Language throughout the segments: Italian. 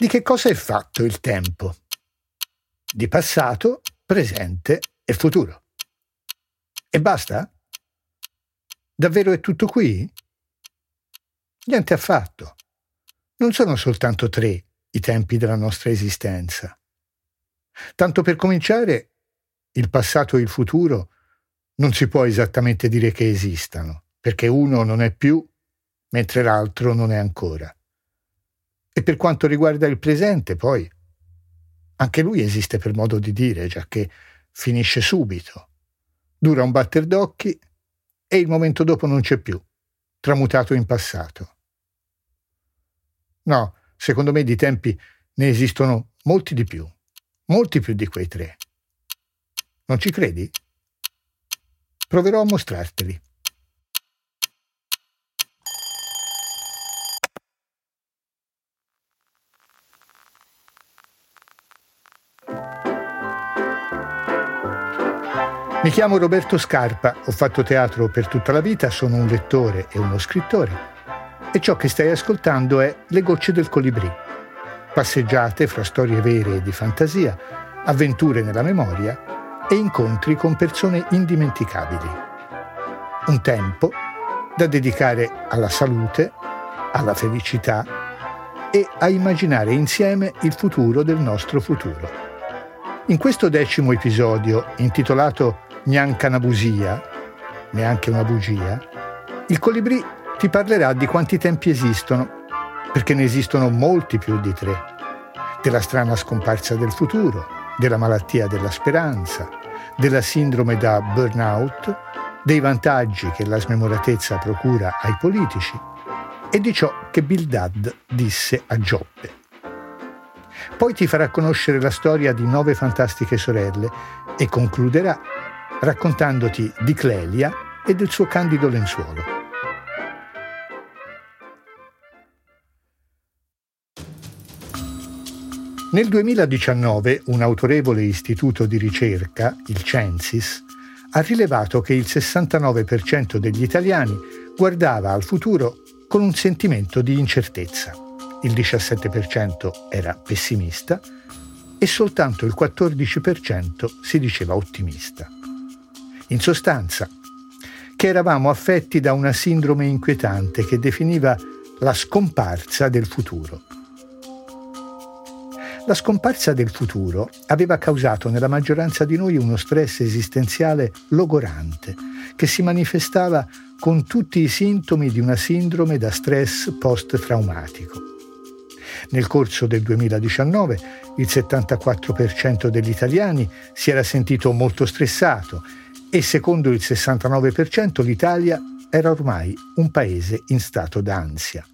Di che cosa è fatto il tempo? Di passato, presente e futuro. E basta? Davvero è tutto qui? Niente affatto. Non sono soltanto tre i tempi della nostra esistenza. Tanto per cominciare, il passato e il futuro non si può esattamente dire che esistano, perché uno non è più, mentre l'altro non è ancora. E per quanto riguarda il presente, poi, anche lui esiste per modo di dire, già che finisce subito. Dura un batter d'occhi e il momento dopo non c'è più, tramutato in passato. No, secondo me di tempi ne esistono molti di più, molti più di quei tre. Non ci credi? Proverò a mostrarteli. Mi chiamo Roberto Scarpa, ho fatto teatro per tutta la vita, sono un lettore e uno scrittore e ciò che stai ascoltando è Le gocce del colibrì. Passeggiate fra storie vere e di fantasia, avventure nella memoria e incontri con persone indimenticabili. Un tempo da dedicare alla salute, alla felicità e a immaginare insieme il futuro del nostro futuro. In questo decimo episodio, intitolato neanche una bugia, neanche una bugia, il colibrì ti parlerà di quanti tempi esistono, perché ne esistono molti più di tre, della strana scomparsa del futuro, della malattia della speranza, della sindrome da burnout, dei vantaggi che la smemoratezza procura ai politici e di ciò che Bildad disse a Giobbe. Poi ti farà conoscere la storia di nove fantastiche sorelle e concluderà raccontandoti di Clelia e del suo candido lenzuolo. Nel 2019 un autorevole istituto di ricerca, il Censis, ha rilevato che il 69% degli italiani guardava al futuro con un sentimento di incertezza. Il 17% era pessimista e soltanto il 14% si diceva ottimista. In sostanza, che eravamo affetti da una sindrome inquietante che definiva la scomparsa del futuro. La scomparsa del futuro aveva causato nella maggioranza di noi uno stress esistenziale logorante, che si manifestava con tutti i sintomi di una sindrome da stress post-traumatico. Nel corso del 2019 il 74% degli italiani si era sentito molto stressato e secondo il 69% l'Italia era ormai un paese in stato d'ansia.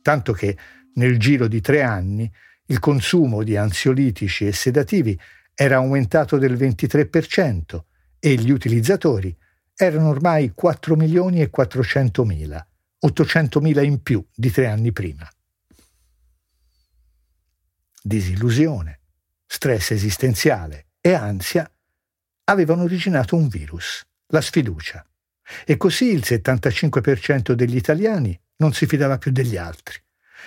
Tanto che nel giro di tre anni il consumo di ansiolitici e sedativi era aumentato del 23% e gli utilizzatori erano ormai 4 milioni e 400 mila, 800 mila in più di tre anni prima. Disillusione, stress esistenziale e ansia avevano originato un virus, la sfiducia. E così il 75% degli italiani non si fidava più degli altri.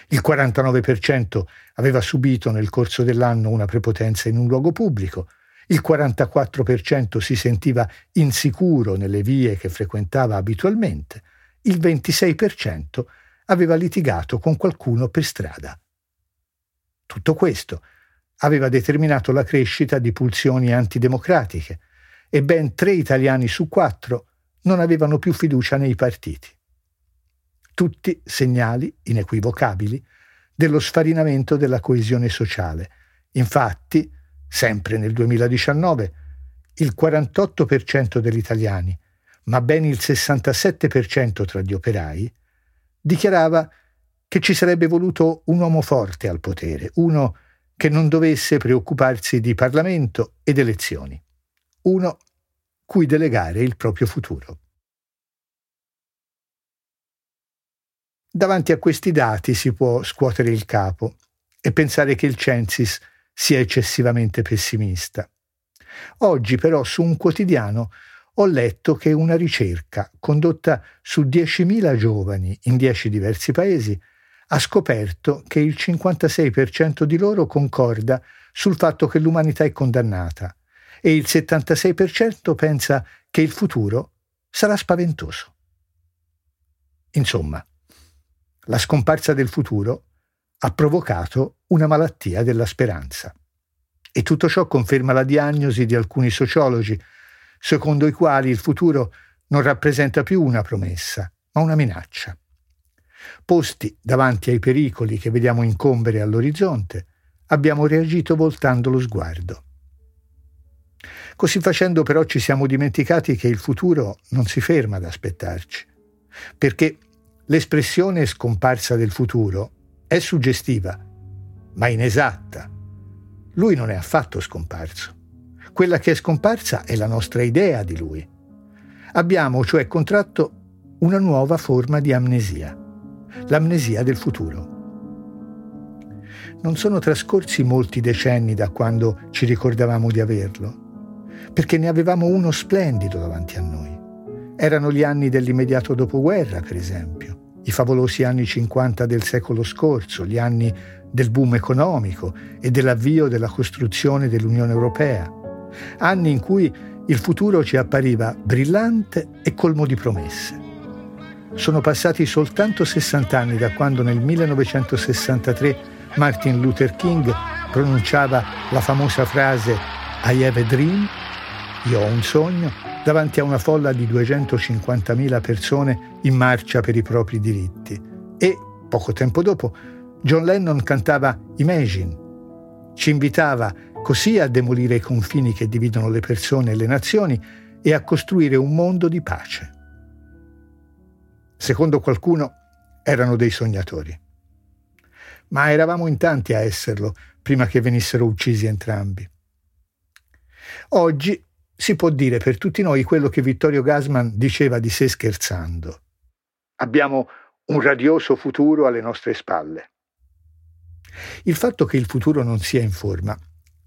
Il 49% aveva subito nel corso dell'anno una prepotenza in un luogo pubblico, il 44% si sentiva insicuro nelle vie che frequentava abitualmente, il 26% aveva litigato con qualcuno per strada. Tutto questo aveva determinato la crescita di pulsioni antidemocratiche e ben tre italiani su quattro non avevano più fiducia nei partiti. Tutti segnali inequivocabili dello sfarinamento della coesione sociale. Infatti, sempre nel 2019, il 48% degli italiani, ma ben il 67% tra gli operai, dichiarava che ci sarebbe voluto un uomo forte al potere, uno che non dovesse preoccuparsi di Parlamento ed elezioni, uno cui delegare il proprio futuro. Davanti a questi dati si può scuotere il capo e pensare che il Censis sia eccessivamente pessimista. Oggi però su un quotidiano ho letto che una ricerca condotta su 10.000 giovani in 10 diversi paesi ha scoperto che il 56% di loro concorda sul fatto che l'umanità è condannata e il 76% pensa che il futuro sarà spaventoso. Insomma, la scomparsa del futuro ha provocato una malattia della speranza. E tutto ciò conferma la diagnosi di alcuni sociologi, secondo i quali il futuro non rappresenta più una promessa, ma una minaccia. Posti davanti ai pericoli che vediamo incombere all'orizzonte, abbiamo reagito voltando lo sguardo. Così facendo però ci siamo dimenticati che il futuro non si ferma ad aspettarci, perché l'espressione scomparsa del futuro è suggestiva, ma inesatta. Lui non è affatto scomparso. Quella che è scomparsa è la nostra idea di lui. Abbiamo cioè contratto una nuova forma di amnesia, l'amnesia del futuro. Non sono trascorsi molti decenni da quando ci ricordavamo di averlo, perché ne avevamo uno splendido davanti a noi. Erano gli anni dell'immediato dopoguerra, per esempio i favolosi anni 50 del secolo scorso, gli anni del boom economico e dell'avvio della costruzione dell'Unione Europea, anni in cui il futuro ci appariva brillante e colmo di promesse. Sono passati soltanto 60 anni da quando nel 1963 Martin Luther King pronunciava la famosa frase I have a dream, io ho un sogno, davanti a una folla di 250.000 persone in marcia per i propri diritti. E, poco tempo dopo, John Lennon cantava Imagine. Ci invitava così a demolire i confini che dividono le persone e le nazioni e a costruire un mondo di pace. Secondo qualcuno erano dei sognatori. Ma eravamo in tanti a esserlo prima che venissero uccisi entrambi. Oggi si può dire per tutti noi quello che Vittorio Gasman diceva di sé scherzando. Abbiamo un radioso futuro alle nostre spalle. Il fatto che il futuro non sia in forma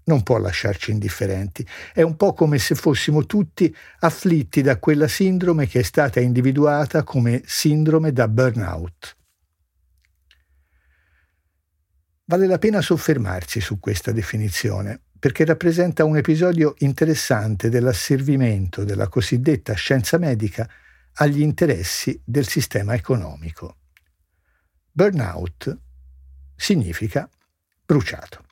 non può lasciarci indifferenti. È un po' come se fossimo tutti afflitti da quella sindrome che è stata individuata come sindrome da burnout. Vale la pena soffermarsi su questa definizione, perché rappresenta un episodio interessante dell'asservimento della cosiddetta scienza medica agli interessi del sistema economico. Burnout significa bruciato.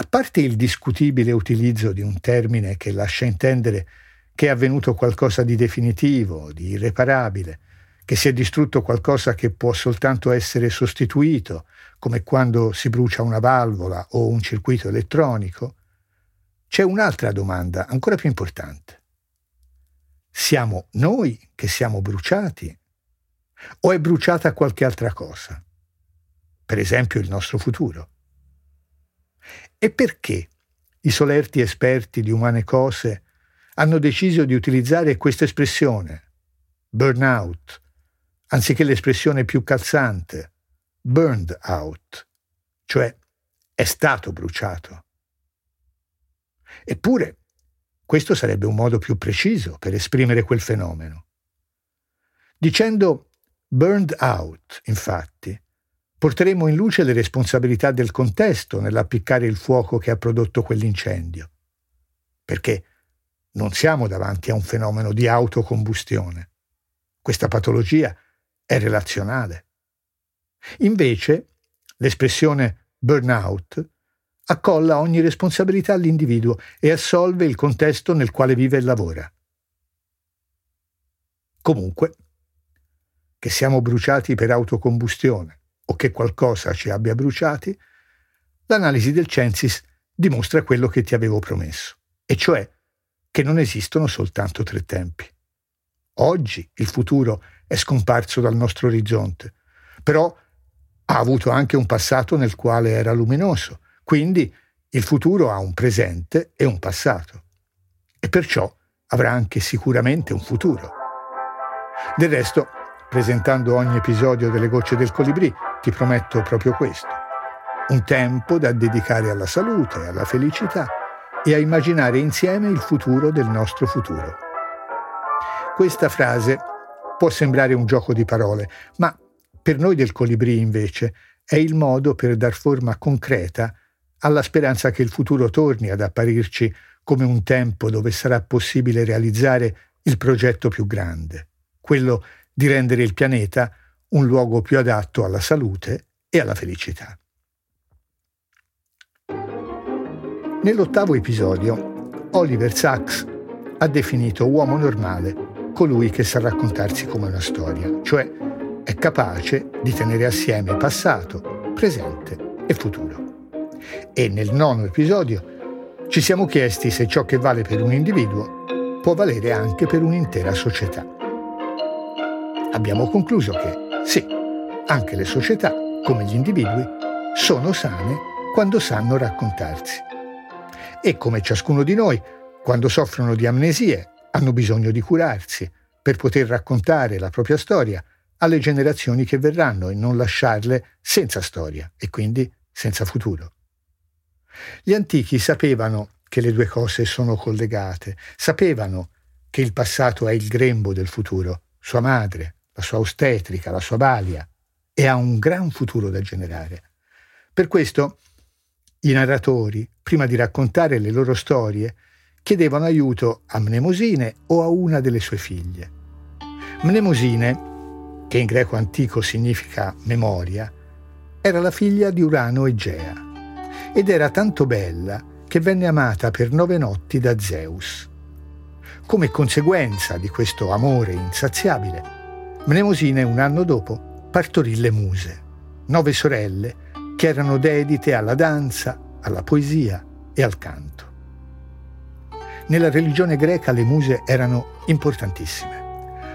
A parte il discutibile utilizzo di un termine che lascia intendere che è avvenuto qualcosa di definitivo, di irreparabile, che si è distrutto qualcosa che può soltanto essere sostituito, come quando si brucia una valvola o un circuito elettronico, c'è un'altra domanda ancora più importante. Siamo noi che siamo bruciati o è bruciata qualche altra cosa? Per esempio il nostro futuro. E perché i solerti esperti di umane cose hanno deciso di utilizzare questa espressione, burnout, anziché l'espressione più calzante, burned out, cioè è stato bruciato. Eppure, questo sarebbe un modo più preciso per esprimere quel fenomeno. Dicendo burned out, infatti, porteremo in luce le responsabilità del contesto nell'appiccare il fuoco che ha prodotto quell'incendio. Perché non siamo davanti a un fenomeno di autocombustione. Questa patologia è relazionale. Invece, l'espressione burnout accolla ogni responsabilità all'individuo e assolve il contesto nel quale vive e lavora. Comunque, che siamo bruciati per autocombustione o che qualcosa ci abbia bruciati, l'analisi del Censis dimostra quello che ti avevo promesso, e cioè che non esistono soltanto tre tempi. Oggi il futuro è scomparso dal nostro orizzonte, però ha avuto anche un passato nel quale era luminoso, quindi il futuro ha un presente e un passato e perciò avrà anche sicuramente un futuro. Del resto, presentando ogni episodio delle gocce del colibrì, ti prometto proprio questo. Un tempo da dedicare alla salute, alla felicità e a immaginare insieme il futuro del nostro futuro. Questa frase può sembrare un gioco di parole, ma Per noi del colibrì, invece, è il modo per dar forma concreta alla speranza che il futuro torni ad apparirci come un tempo dove sarà possibile realizzare il progetto più grande, quello di rendere il pianeta un luogo più adatto alla salute e alla felicità. Nell'ottavo episodio, Oliver Sacks ha definito uomo normale colui che sa raccontarsi come una storia, cioè è capace di tenere assieme passato, presente e futuro. E nel nono episodio ci siamo chiesti se ciò che vale per un individuo può valere anche per un'intera società. Abbiamo concluso che sì, anche le società, come gli individui, sono sane quando sanno raccontarsi. E come ciascuno di noi, quando soffrono di amnesie, hanno bisogno di curarsi per poter raccontare la propria storia alle generazioni che verranno e non lasciarle senza storia e quindi senza futuro. Gli antichi sapevano che le due cose sono collegate, sapevano che il passato è il grembo del futuro, sua madre, la sua ostetrica, la sua balia, e ha un gran futuro da generare. Per questo i narratori, prima di raccontare le loro storie, chiedevano aiuto a Mnemosine o a una delle sue figlie. Mnemosine, che in greco antico significa memoria, era la figlia di Urano e Gea ed era tanto bella che venne amata per nove notti da Zeus. Come conseguenza di questo amore insaziabile, Mnemosine un anno dopo partorì le muse, nove sorelle che erano dedite alla danza, alla poesia e al canto. Nella religione greca le muse erano importantissime.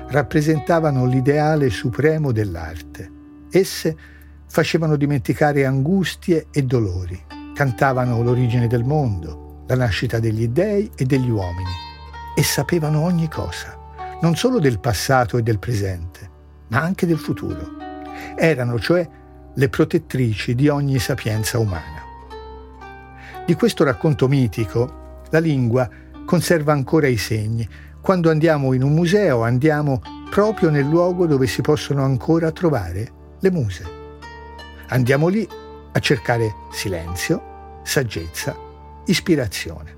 Rappresentavano l'ideale supremo dell'arte. Esse facevano dimenticare angustie e dolori, cantavano l'origine del mondo, la nascita degli dei e degli uomini e sapevano ogni cosa, non solo del passato e del presente, ma anche del futuro. Erano cioè le protettrici di ogni sapienza umana. Di questo racconto mitico la lingua conserva ancora i segni. Quando andiamo in un museo andiamo proprio nel luogo dove si possono ancora trovare le muse. Andiamo lì a cercare silenzio, saggezza, ispirazione.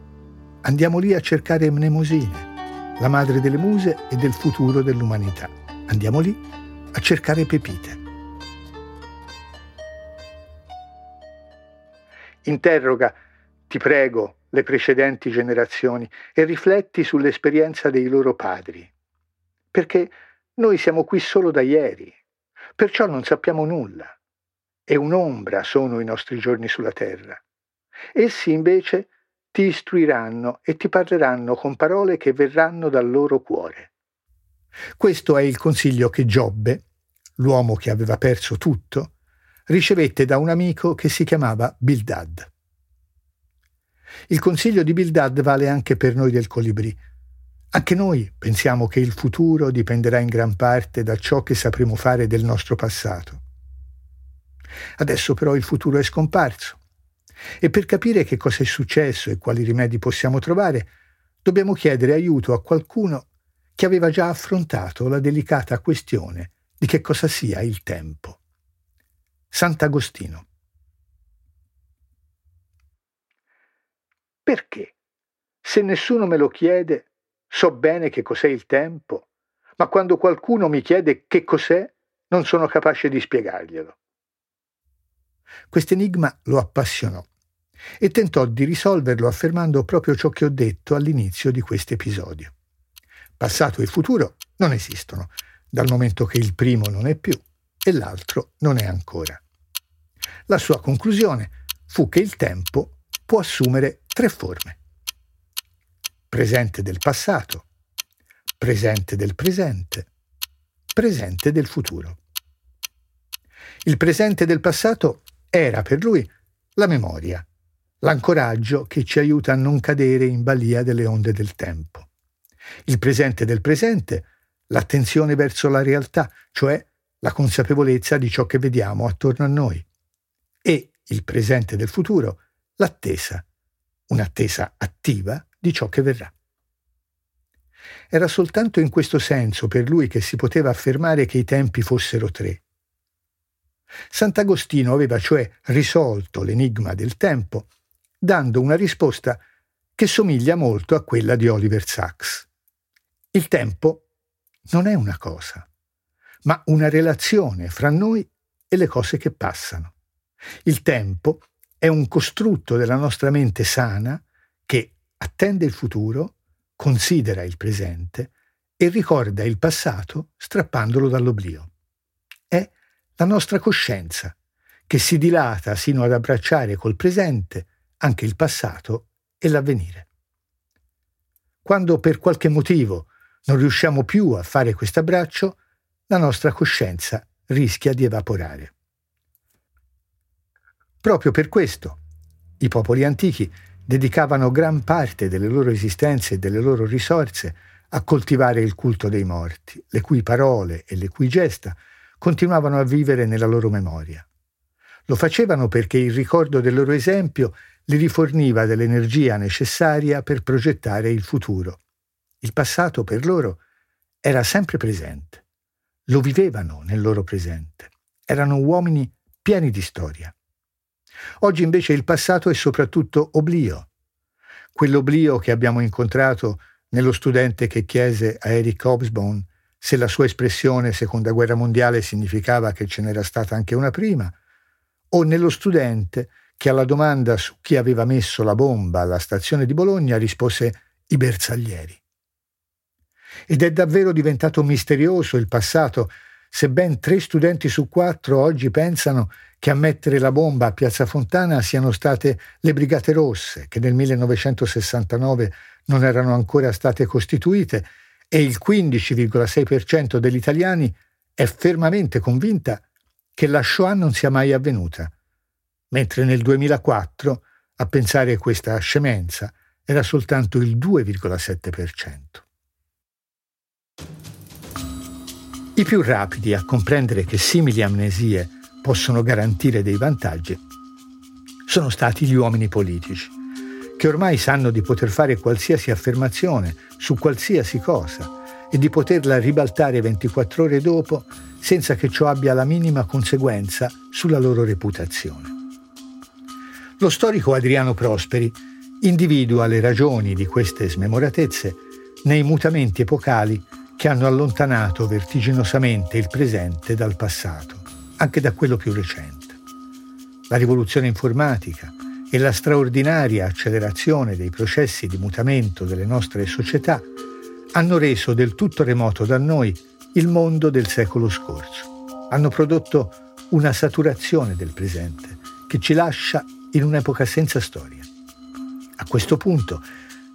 Andiamo lì a cercare Mnemosine, la madre delle muse e del futuro dell'umanità. Andiamo lì a cercare pepite. Interroga, ti prego, le precedenti generazioni e rifletti sull'esperienza dei loro padri. Perché noi siamo qui solo da ieri, perciò non sappiamo nulla. E un'ombra sono i nostri giorni sulla terra. Essi invece ti istruiranno e ti parleranno con parole che verranno dal loro cuore. Questo è il consiglio che Giobbe, l'uomo che aveva perso tutto, ricevette da un amico che si chiamava Bildad. Il consiglio di Bildad vale anche per noi del Colibrì. Anche noi pensiamo che il futuro dipenderà in gran parte da ciò che sapremo fare del nostro passato. Adesso però il futuro è scomparso e per capire che cosa è successo e quali rimedi possiamo trovare, dobbiamo chiedere aiuto a qualcuno che aveva già affrontato la delicata questione di che cosa sia il tempo. Sant'Agostino. Perché? Se nessuno me lo chiede, so bene che cos'è il tempo, ma quando qualcuno mi chiede che cos'è, non sono capace di spiegarglielo. Quest'enigma lo appassionò e tentò di risolverlo affermando proprio ciò che ho detto all'inizio di questo episodio. Passato e futuro non esistono, dal momento che il primo non è più e l'altro non è ancora. La sua conclusione fu che il tempo può assumere tre forme. Presente del passato, presente del presente, presente del futuro. Il presente del passato era per lui la memoria, l'ancoraggio che ci aiuta a non cadere in balia delle onde del tempo. Il presente del presente, l'attenzione verso la realtà, cioè la consapevolezza di ciò che vediamo attorno a noi. E il presente del futuro, l'attesa, un'attesa attiva di ciò che verrà. Era soltanto in questo senso per lui che si poteva affermare che i tempi fossero tre. Sant'Agostino aveva cioè risolto l'enigma del tempo dando una risposta che somiglia molto a quella di Oliver Sacks. Il tempo non è una cosa, ma una relazione fra noi e le cose che passano. Il tempo è un costrutto della nostra mente sana che attende il futuro, considera il presente e ricorda il passato strappandolo dall'oblio. È la nostra coscienza che si dilata sino ad abbracciare col presente anche il passato e l'avvenire. Quando per qualche motivo non riusciamo più a fare questo abbraccio, la nostra coscienza rischia di evaporare. Proprio per questo i popoli antichi dedicavano gran parte delle loro esistenze e delle loro risorse a coltivare il culto dei morti, le cui parole e le cui gesta continuavano a vivere nella loro memoria. Lo facevano perché il ricordo del loro esempio li riforniva dell'energia necessaria per progettare il futuro. Il passato per loro era sempre presente. Lo vivevano nel loro presente. Erano uomini pieni di storia. Oggi invece il passato è soprattutto oblio. Quell'oblio che abbiamo incontrato nello studente che chiese a Eric Hobsbawm se la sua espressione seconda guerra mondiale significava che ce n'era stata anche una prima, o nello studente che alla domanda su chi aveva messo la bomba alla stazione di Bologna rispose i bersaglieri. Ed è davvero diventato misterioso il passato se ben tre studenti su quattro oggi pensano che a mettere la bomba a Piazza Fontana siano state le Brigate Rosse, che nel 1969 non erano ancora state costituite, e il 15,6% degli italiani è fermamente convinta che la Shoah non sia mai avvenuta mentre nel 2004 a pensare questa scemenza era soltanto il 2,7%. I più rapidi a comprendere che simili amnesie possono garantire dei vantaggi sono stati gli uomini politici, che ormai sanno di poter fare qualsiasi affermazione su qualsiasi cosa e di poterla ribaltare 24 ore dopo senza che ciò abbia la minima conseguenza sulla loro reputazione. Lo storico Adriano Prosperi individua le ragioni di queste smemoratezze nei mutamenti epocali che hanno allontanato vertiginosamente il presente dal passato, anche da quello più recente. La rivoluzione informatica e la straordinaria accelerazione dei processi di mutamento delle nostre società hanno reso del tutto remoto da noi il mondo del secolo scorso. Hanno prodotto una saturazione del presente che ci lascia in un'epoca senza storia. A questo punto,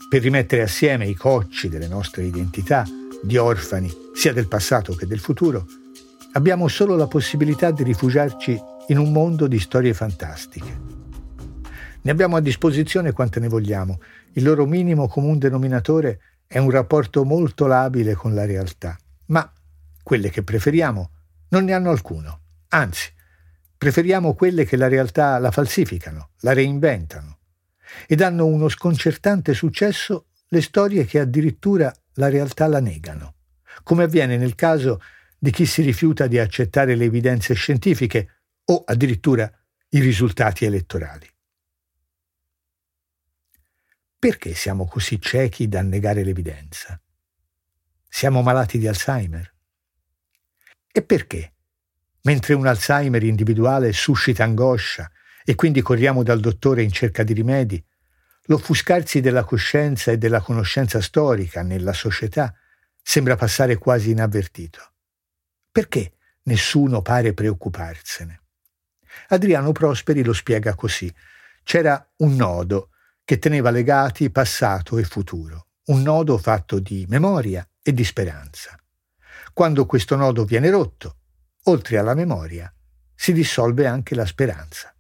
per rimettere assieme i cocci delle nostre identità, di orfani, sia del passato che del futuro, abbiamo solo la possibilità di rifugiarci in un mondo di storie fantastiche. Ne abbiamo a disposizione quante ne vogliamo. Il loro minimo comune denominatore è un rapporto molto labile con la realtà, ma quelle che preferiamo non ne hanno alcuno. Anzi, Preferiamo quelle che la realtà la falsificano, la reinventano e danno uno sconcertante successo le storie che addirittura la realtà la negano, come avviene nel caso di chi si rifiuta di accettare le evidenze scientifiche o addirittura i risultati elettorali. Perché siamo così ciechi da negare l'evidenza? Siamo malati di Alzheimer? E perché mentre un Alzheimer individuale suscita angoscia e quindi corriamo dal dottore in cerca di rimedi, l'offuscarsi della coscienza e della conoscenza storica nella società sembra passare quasi inavvertito. Perché nessuno pare preoccuparsene? Adriano Prosperi lo spiega così. C'era un nodo che teneva legati passato e futuro, un nodo fatto di memoria e di speranza. Quando questo nodo viene rotto, oltre alla memoria, si dissolve anche la speranza.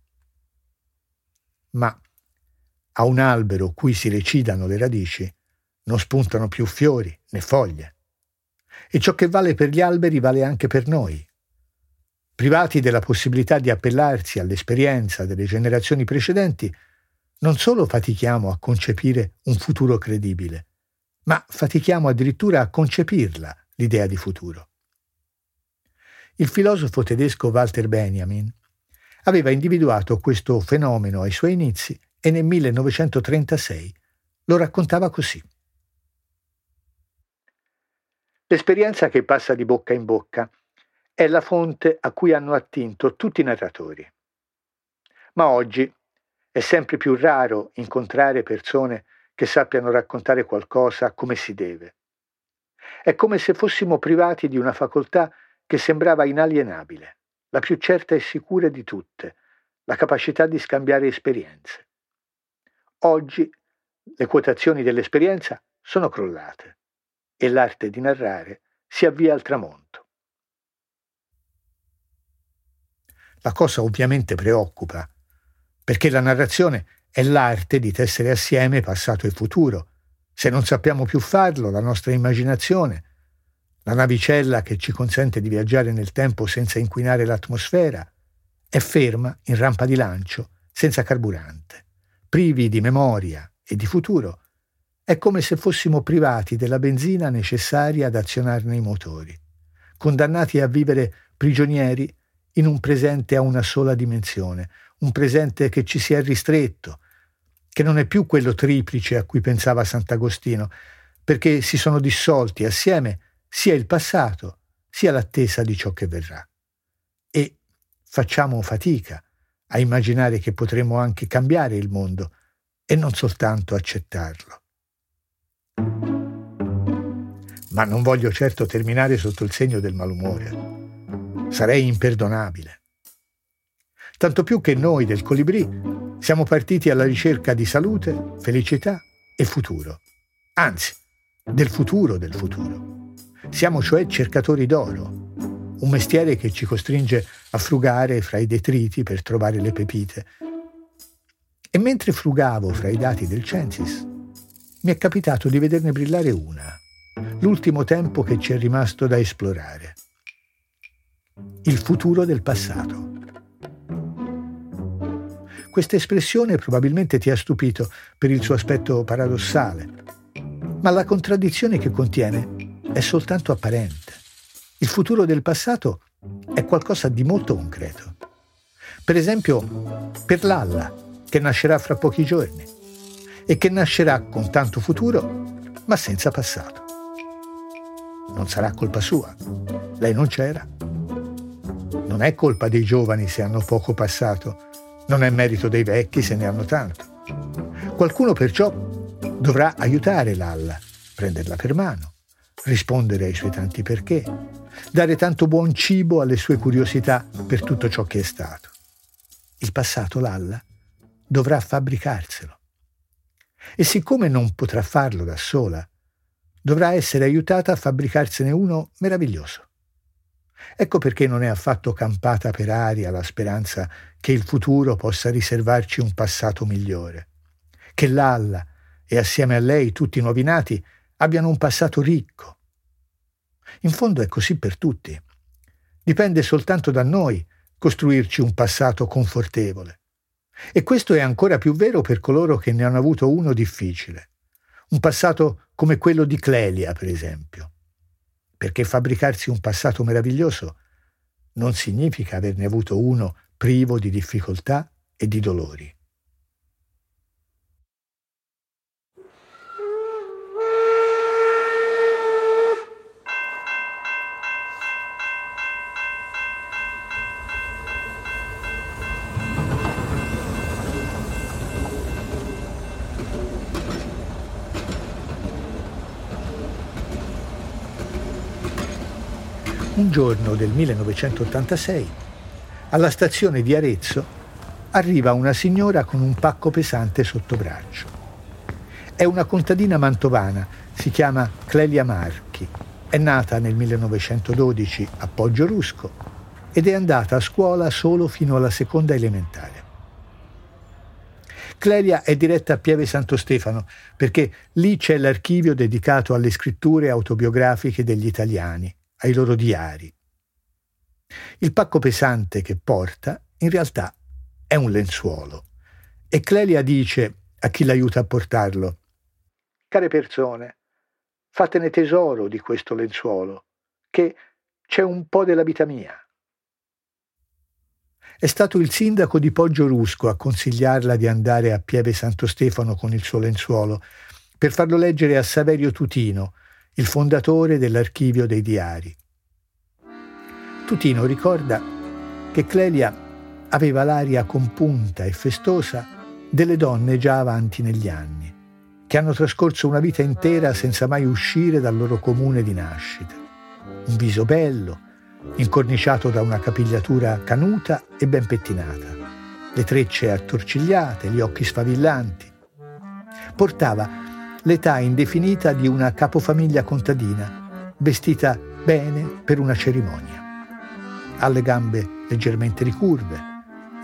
Ma a un albero cui si recidano le radici non spuntano più fiori né foglie. E ciò che vale per gli alberi vale anche per noi. Privati della possibilità di appellarsi all'esperienza delle generazioni precedenti, non solo fatichiamo a concepire un futuro credibile, ma fatichiamo addirittura a concepirla, l'idea di futuro. il filosofo tedesco Walter Benjamin aveva individuato questo fenomeno ai suoi inizi e nel 1936 lo raccontava così. L'esperienza che passa di bocca in bocca è la fonte a cui hanno attinto tutti i narratori. Ma oggi è sempre più raro incontrare persone che sappiano raccontare qualcosa come si deve. È come se fossimo privati di una facoltà che sembrava inalienabile, la più certa e sicura di tutte, la capacità di scambiare esperienze. Oggi le quotazioni dell'esperienza sono crollate e l'arte di narrare si avvia al tramonto. La cosa ovviamente preoccupa, perché la narrazione è l'arte di tessere assieme passato e futuro. Se non sappiamo più farlo, la nostra immaginazione, la navicella che ci consente di viaggiare nel tempo senza inquinare l'atmosfera, è ferma in rampa di lancio, senza carburante, privi di memoria e di futuro, è come se fossimo privati della benzina necessaria ad azionarne i motori, condannati a vivere prigionieri in un presente a una sola dimensione, un presente che ci si è ristretto, che non è più quello triplice a cui pensava Sant'Agostino, perché si sono dissolti assieme sia il passato sia l'attesa di ciò che verrà. E facciamo fatica a immaginare che potremo anche cambiare il mondo e non soltanto accettarlo. Ma non voglio certo terminare sotto il segno del malumore. Sarei imperdonabile. Tanto più che noi del Colibrì siamo partiti alla ricerca di salute, felicità e futuro. Anzi, del futuro del futuro. Siamo cioè cercatori d'oro, un mestiere che ci costringe a frugare fra i detriti per trovare le pepite. E mentre frugavo fra i dati del Censis, mi è capitato di vederne brillare una, l'ultimo tempo che ci è rimasto da esplorare. Il futuro del passato. Questa espressione probabilmente ti ha stupito per il suo aspetto paradossale, ma la contraddizione che contiene è soltanto apparente. Il futuro del passato è qualcosa di molto concreto. Per esempio, per Lalla, che nascerà fra pochi giorni e che nascerà con tanto futuro ma senza passato. Non sarà colpa sua, lei non c'era. Non è colpa dei giovani se hanno poco passato, non è merito dei vecchi se ne hanno tanto. Qualcuno perciò dovrà aiutare Lalla, prenderla per mano, rispondere ai suoi tanti perché, dare tanto buon cibo alle sue curiosità per tutto ciò che è stato. Il passato Lalla dovrà fabbricarselo e siccome non potrà farlo da sola, dovrà essere aiutata a fabbricarsene uno meraviglioso. Ecco perché non è affatto campata per aria la speranza che il futuro possa riservarci un passato migliore, che Lalla e assieme a lei tutti i nuovi nati abbiano un passato ricco. In fondo è così per tutti. Dipende soltanto da noi costruirci un passato confortevole. E questo è ancora più vero per coloro che ne hanno avuto uno difficile. Un passato come quello di Clelia, per esempio. Perché fabbricarsi un passato meraviglioso non significa averne avuto uno privo di difficoltà e di dolori. Un giorno del 1986, alla stazione di Arezzo arriva una signora con un pacco pesante sotto braccio. È una contadina mantovana, si chiama Clelia Marchi, è nata nel 1912 a Poggio Rusco ed è andata a scuola solo fino alla seconda elementare. Clelia è diretta a Pieve Santo Stefano perché lì c'è l'archivio dedicato alle scritture autobiografiche degli italiani ai loro diari. Il pacco pesante che porta in realtà è un lenzuolo e Clelia dice a chi l'aiuta a portarlo, Care persone, fatene tesoro di questo lenzuolo, che c'è un po' della vita mia, È stato il sindaco di Poggio Rusco a consigliarla di andare a Pieve Santo Stefano con il suo lenzuolo per farlo leggere a Saverio Tutino, il fondatore dell'archivio dei diari. Tutino ricorda che Clelia aveva l'aria compunta e festosa delle donne già avanti negli anni, che hanno trascorso una vita intera senza mai uscire dal loro comune di nascita. Un viso bello, incorniciato da una capigliatura canuta e ben pettinata, le trecce attorcigliate, gli occhi sfavillanti. Portava l'età indefinita di una capofamiglia contadina, vestita bene per una cerimonia ha le gambe leggermente ricurve,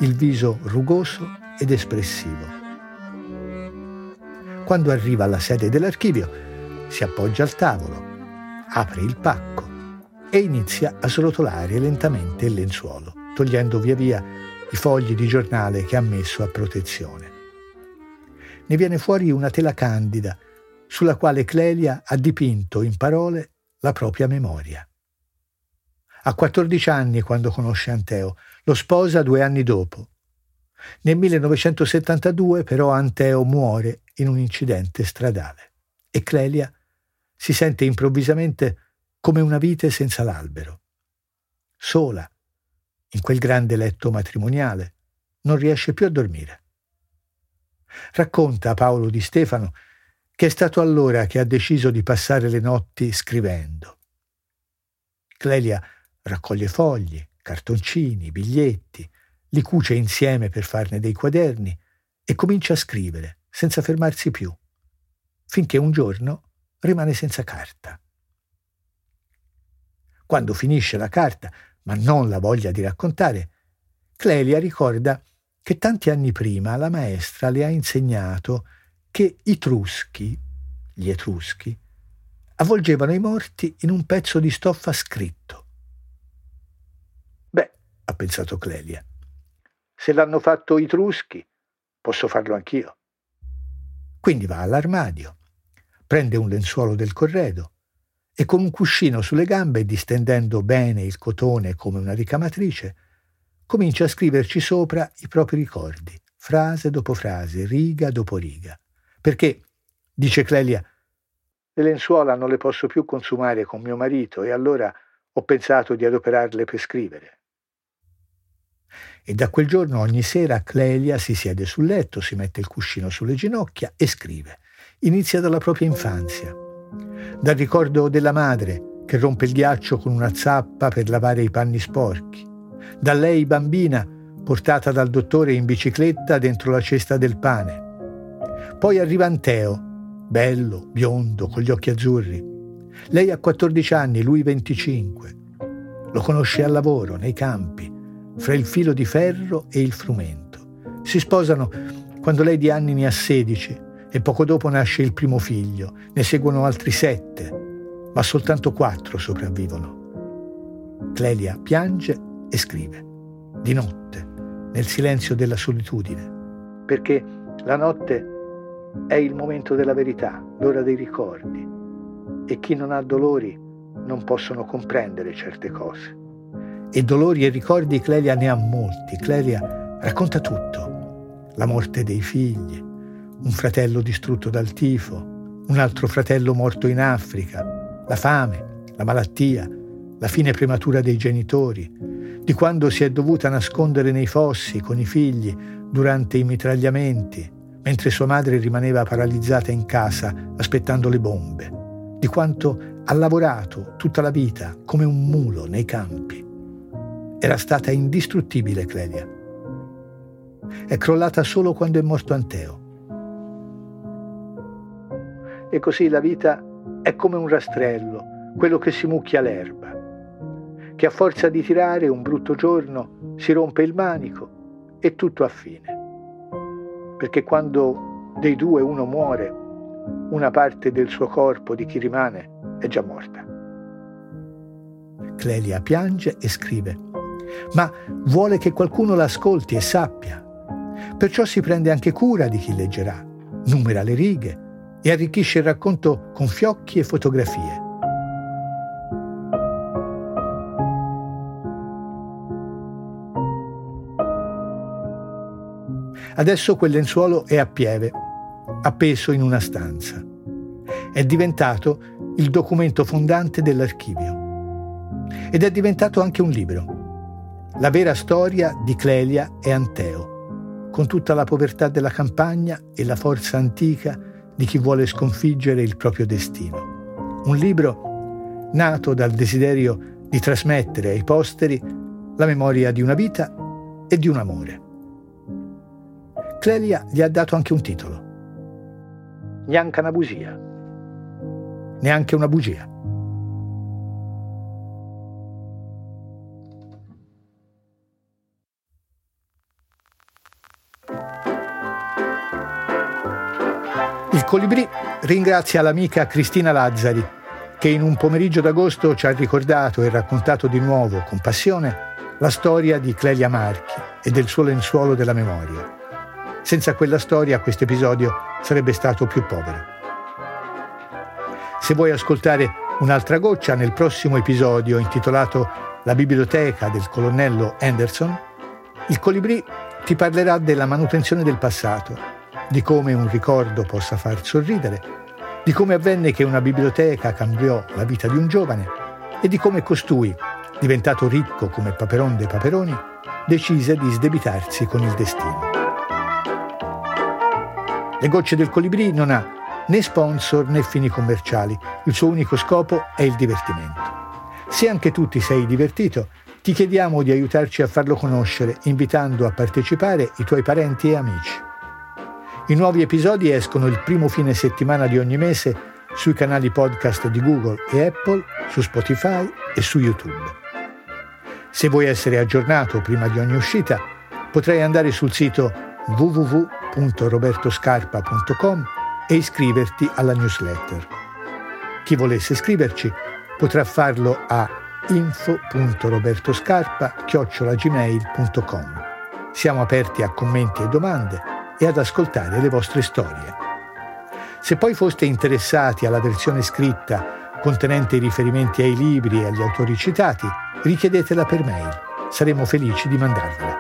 il viso rugoso ed espressivo. Quando arriva alla sede dell'archivio, si appoggia al tavolo, apre il pacco e inizia a srotolare lentamente il lenzuolo, togliendo via via i fogli di giornale che ha messo a protezione. Ne viene fuori una tela candida sulla quale Clelia ha dipinto in parole la propria memoria. Ha 14 anni quando conosce Anteo, lo sposa due anni dopo. Nel 1972 però Anteo muore in un incidente stradale e Clelia si sente improvvisamente come una vite senza l'albero. Sola, in quel grande letto matrimoniale, non riesce più a dormire. Racconta a Paolo di Stefano che è stato allora che ha deciso di passare le notti scrivendo. Clelia raccoglie fogli, cartoncini, biglietti, li cuce insieme per farne dei quaderni e comincia a scrivere, senza fermarsi più, finché un giorno rimane senza carta. Quando finisce la carta, ma non la voglia di raccontare, Clelia ricorda che tanti anni prima la maestra le ha insegnato che i Truschi, gli Etruschi, avvolgevano i morti in un pezzo di stoffa scritto ha pensato Clelia. Se l'hanno fatto i Truschi, posso farlo anch'io. Quindi va all'armadio, prende un lenzuolo del corredo e con un cuscino sulle gambe, distendendo bene il cotone come una ricamatrice, comincia a scriverci sopra i propri ricordi, frase dopo frase, riga dopo riga. Perché, dice Clelia, le lenzuola non le posso più consumare con mio marito e allora ho pensato di adoperarle per scrivere. E da quel giorno ogni sera Clelia si siede sul letto, si mette il cuscino sulle ginocchia e scrive. Inizia dalla propria infanzia, dal ricordo della madre che rompe il ghiaccio con una zappa per lavare i panni sporchi, da lei bambina portata dal dottore in bicicletta dentro la cesta del pane. Poi arriva Anteo, bello, biondo, con gli occhi azzurri. Lei ha 14 anni, lui 25. Lo conosce al lavoro, nei campi fra il filo di ferro e il frumento. Si sposano quando lei di anni ne ha 16 e poco dopo nasce il primo figlio. Ne seguono altri sette, ma soltanto quattro sopravvivono. Clelia piange e scrive, di notte, nel silenzio della solitudine, perché la notte è il momento della verità, l'ora dei ricordi, e chi non ha dolori non possono comprendere certe cose. E dolori e ricordi Clelia ne ha molti. Clelia racconta tutto. La morte dei figli, un fratello distrutto dal tifo, un altro fratello morto in Africa, la fame, la malattia, la fine prematura dei genitori, di quando si è dovuta nascondere nei fossi con i figli durante i mitragliamenti, mentre sua madre rimaneva paralizzata in casa aspettando le bombe, di quanto ha lavorato tutta la vita come un mulo nei campi. Era stata indistruttibile Clelia. È crollata solo quando è morto Anteo. E così la vita è come un rastrello, quello che si mucchia l'erba, che a forza di tirare un brutto giorno si rompe il manico e tutto a fine. Perché quando dei due uno muore, una parte del suo corpo, di chi rimane, è già morta. Clelia piange e scrive ma vuole che qualcuno l'ascolti e sappia. Perciò si prende anche cura di chi leggerà, numera le righe e arricchisce il racconto con fiocchi e fotografie. Adesso quel lenzuolo è a pieve, appeso in una stanza. È diventato il documento fondante dell'archivio. Ed è diventato anche un libro. La vera storia di Clelia e Anteo, con tutta la povertà della campagna e la forza antica di chi vuole sconfiggere il proprio destino. Un libro nato dal desiderio di trasmettere ai posteri la memoria di una vita e di un amore. Clelia gli ha dato anche un titolo. Neanche una bugia. Neanche una bugia. Il Colibrì ringrazia l'amica Cristina Lazzari, che in un pomeriggio d'agosto ci ha ricordato e raccontato di nuovo, con passione, la storia di Clelia Marchi e del suo lenzuolo della memoria. Senza quella storia questo episodio sarebbe stato più povero. Se vuoi ascoltare un'altra goccia nel prossimo episodio intitolato La biblioteca del colonnello Anderson, il colibrì ti parlerà della manutenzione del passato, di come un ricordo possa far sorridere, di come avvenne che una biblioteca cambiò la vita di un giovane e di come costui, diventato ricco come Paperon dei Paperoni, decise di sdebitarsi con il destino. Le gocce del colibrì non ha né sponsor né fini commerciali, il suo unico scopo è il divertimento. Se anche tu ti sei divertito, ti chiediamo di aiutarci a farlo conoscere invitando a partecipare i tuoi parenti e amici. I nuovi episodi escono il primo fine settimana di ogni mese sui canali podcast di Google e Apple, su Spotify e su YouTube. Se vuoi essere aggiornato prima di ogni uscita, potrai andare sul sito www www.robertoscarpa.com e iscriverti alla newsletter. Chi volesse iscriverci potrà farlo a info.robertoscarpa.gmail.com. Siamo aperti a commenti e domande e ad ascoltare le vostre storie. Se poi foste interessati alla versione scritta contenente i riferimenti ai libri e agli autori citati, richiedetela per mail. Saremo felici di mandarvela.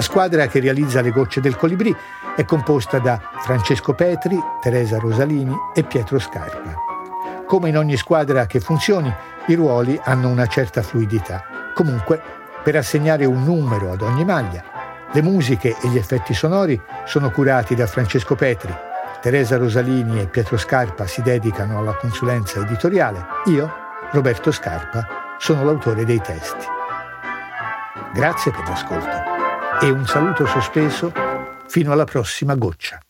La squadra che realizza le gocce del colibrì è composta da Francesco Petri, Teresa Rosalini e Pietro Scarpa. Come in ogni squadra che funzioni, i ruoli hanno una certa fluidità. Comunque, per assegnare un numero ad ogni maglia, le musiche e gli effetti sonori sono curati da Francesco Petri, Teresa Rosalini e Pietro Scarpa si dedicano alla consulenza editoriale, io, Roberto Scarpa, sono l'autore dei testi. Grazie per l'ascolto e un saluto sospeso fino alla prossima goccia.